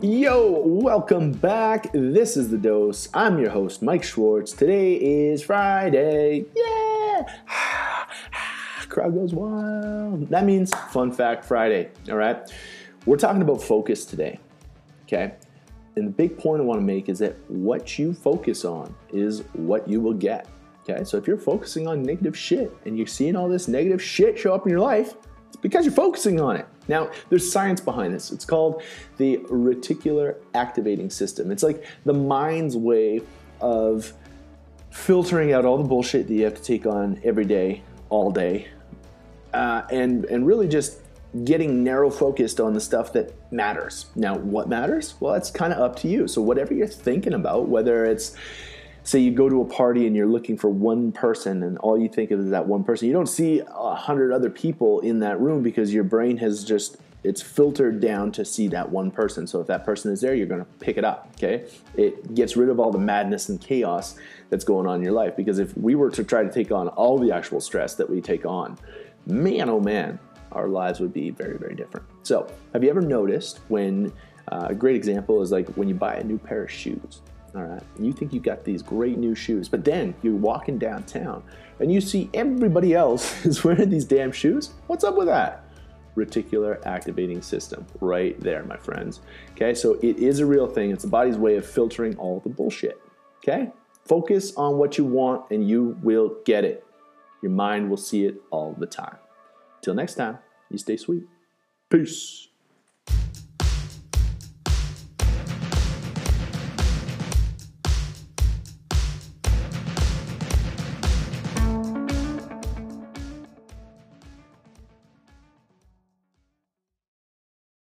Yo, welcome back. This is The Dose. I'm your host, Mike Schwartz. Today is Friday. Yeah! Crowd goes wild. That means Fun Fact Friday, all right? We're talking about focus today, okay? And the big point I want to make is that what you focus on is what you will get, okay? So if you're focusing on negative shit and you're seeing all this negative shit show up in your life, because you're focusing on it. Now, there's science behind this. It's called the reticular activating system. It's like the mind's way of filtering out all the bullshit that you have to take on every day, all day, uh, and and really just getting narrow focused on the stuff that matters. Now, what matters? Well, it's kind of up to you. So whatever you're thinking about, whether it's say you go to a party and you're looking for one person and all you think of is that one person you don't see a hundred other people in that room because your brain has just it's filtered down to see that one person. So if that person is there you're going to pick it up okay? It gets rid of all the madness and chaos that's going on in your life because if we were to try to take on all the actual stress that we take on man oh man our lives would be very very different. So have you ever noticed when uh, a great example is like when you buy a new pair of shoes all right. You think you got these great new shoes, but then you're walking downtown and you see everybody else is wearing these damn shoes. What's up with that? Reticular activating system, right there, my friends. Okay, so it is a real thing. It's the body's way of filtering all the bullshit. Okay, focus on what you want and you will get it. Your mind will see it all the time. Till next time, you stay sweet. Peace.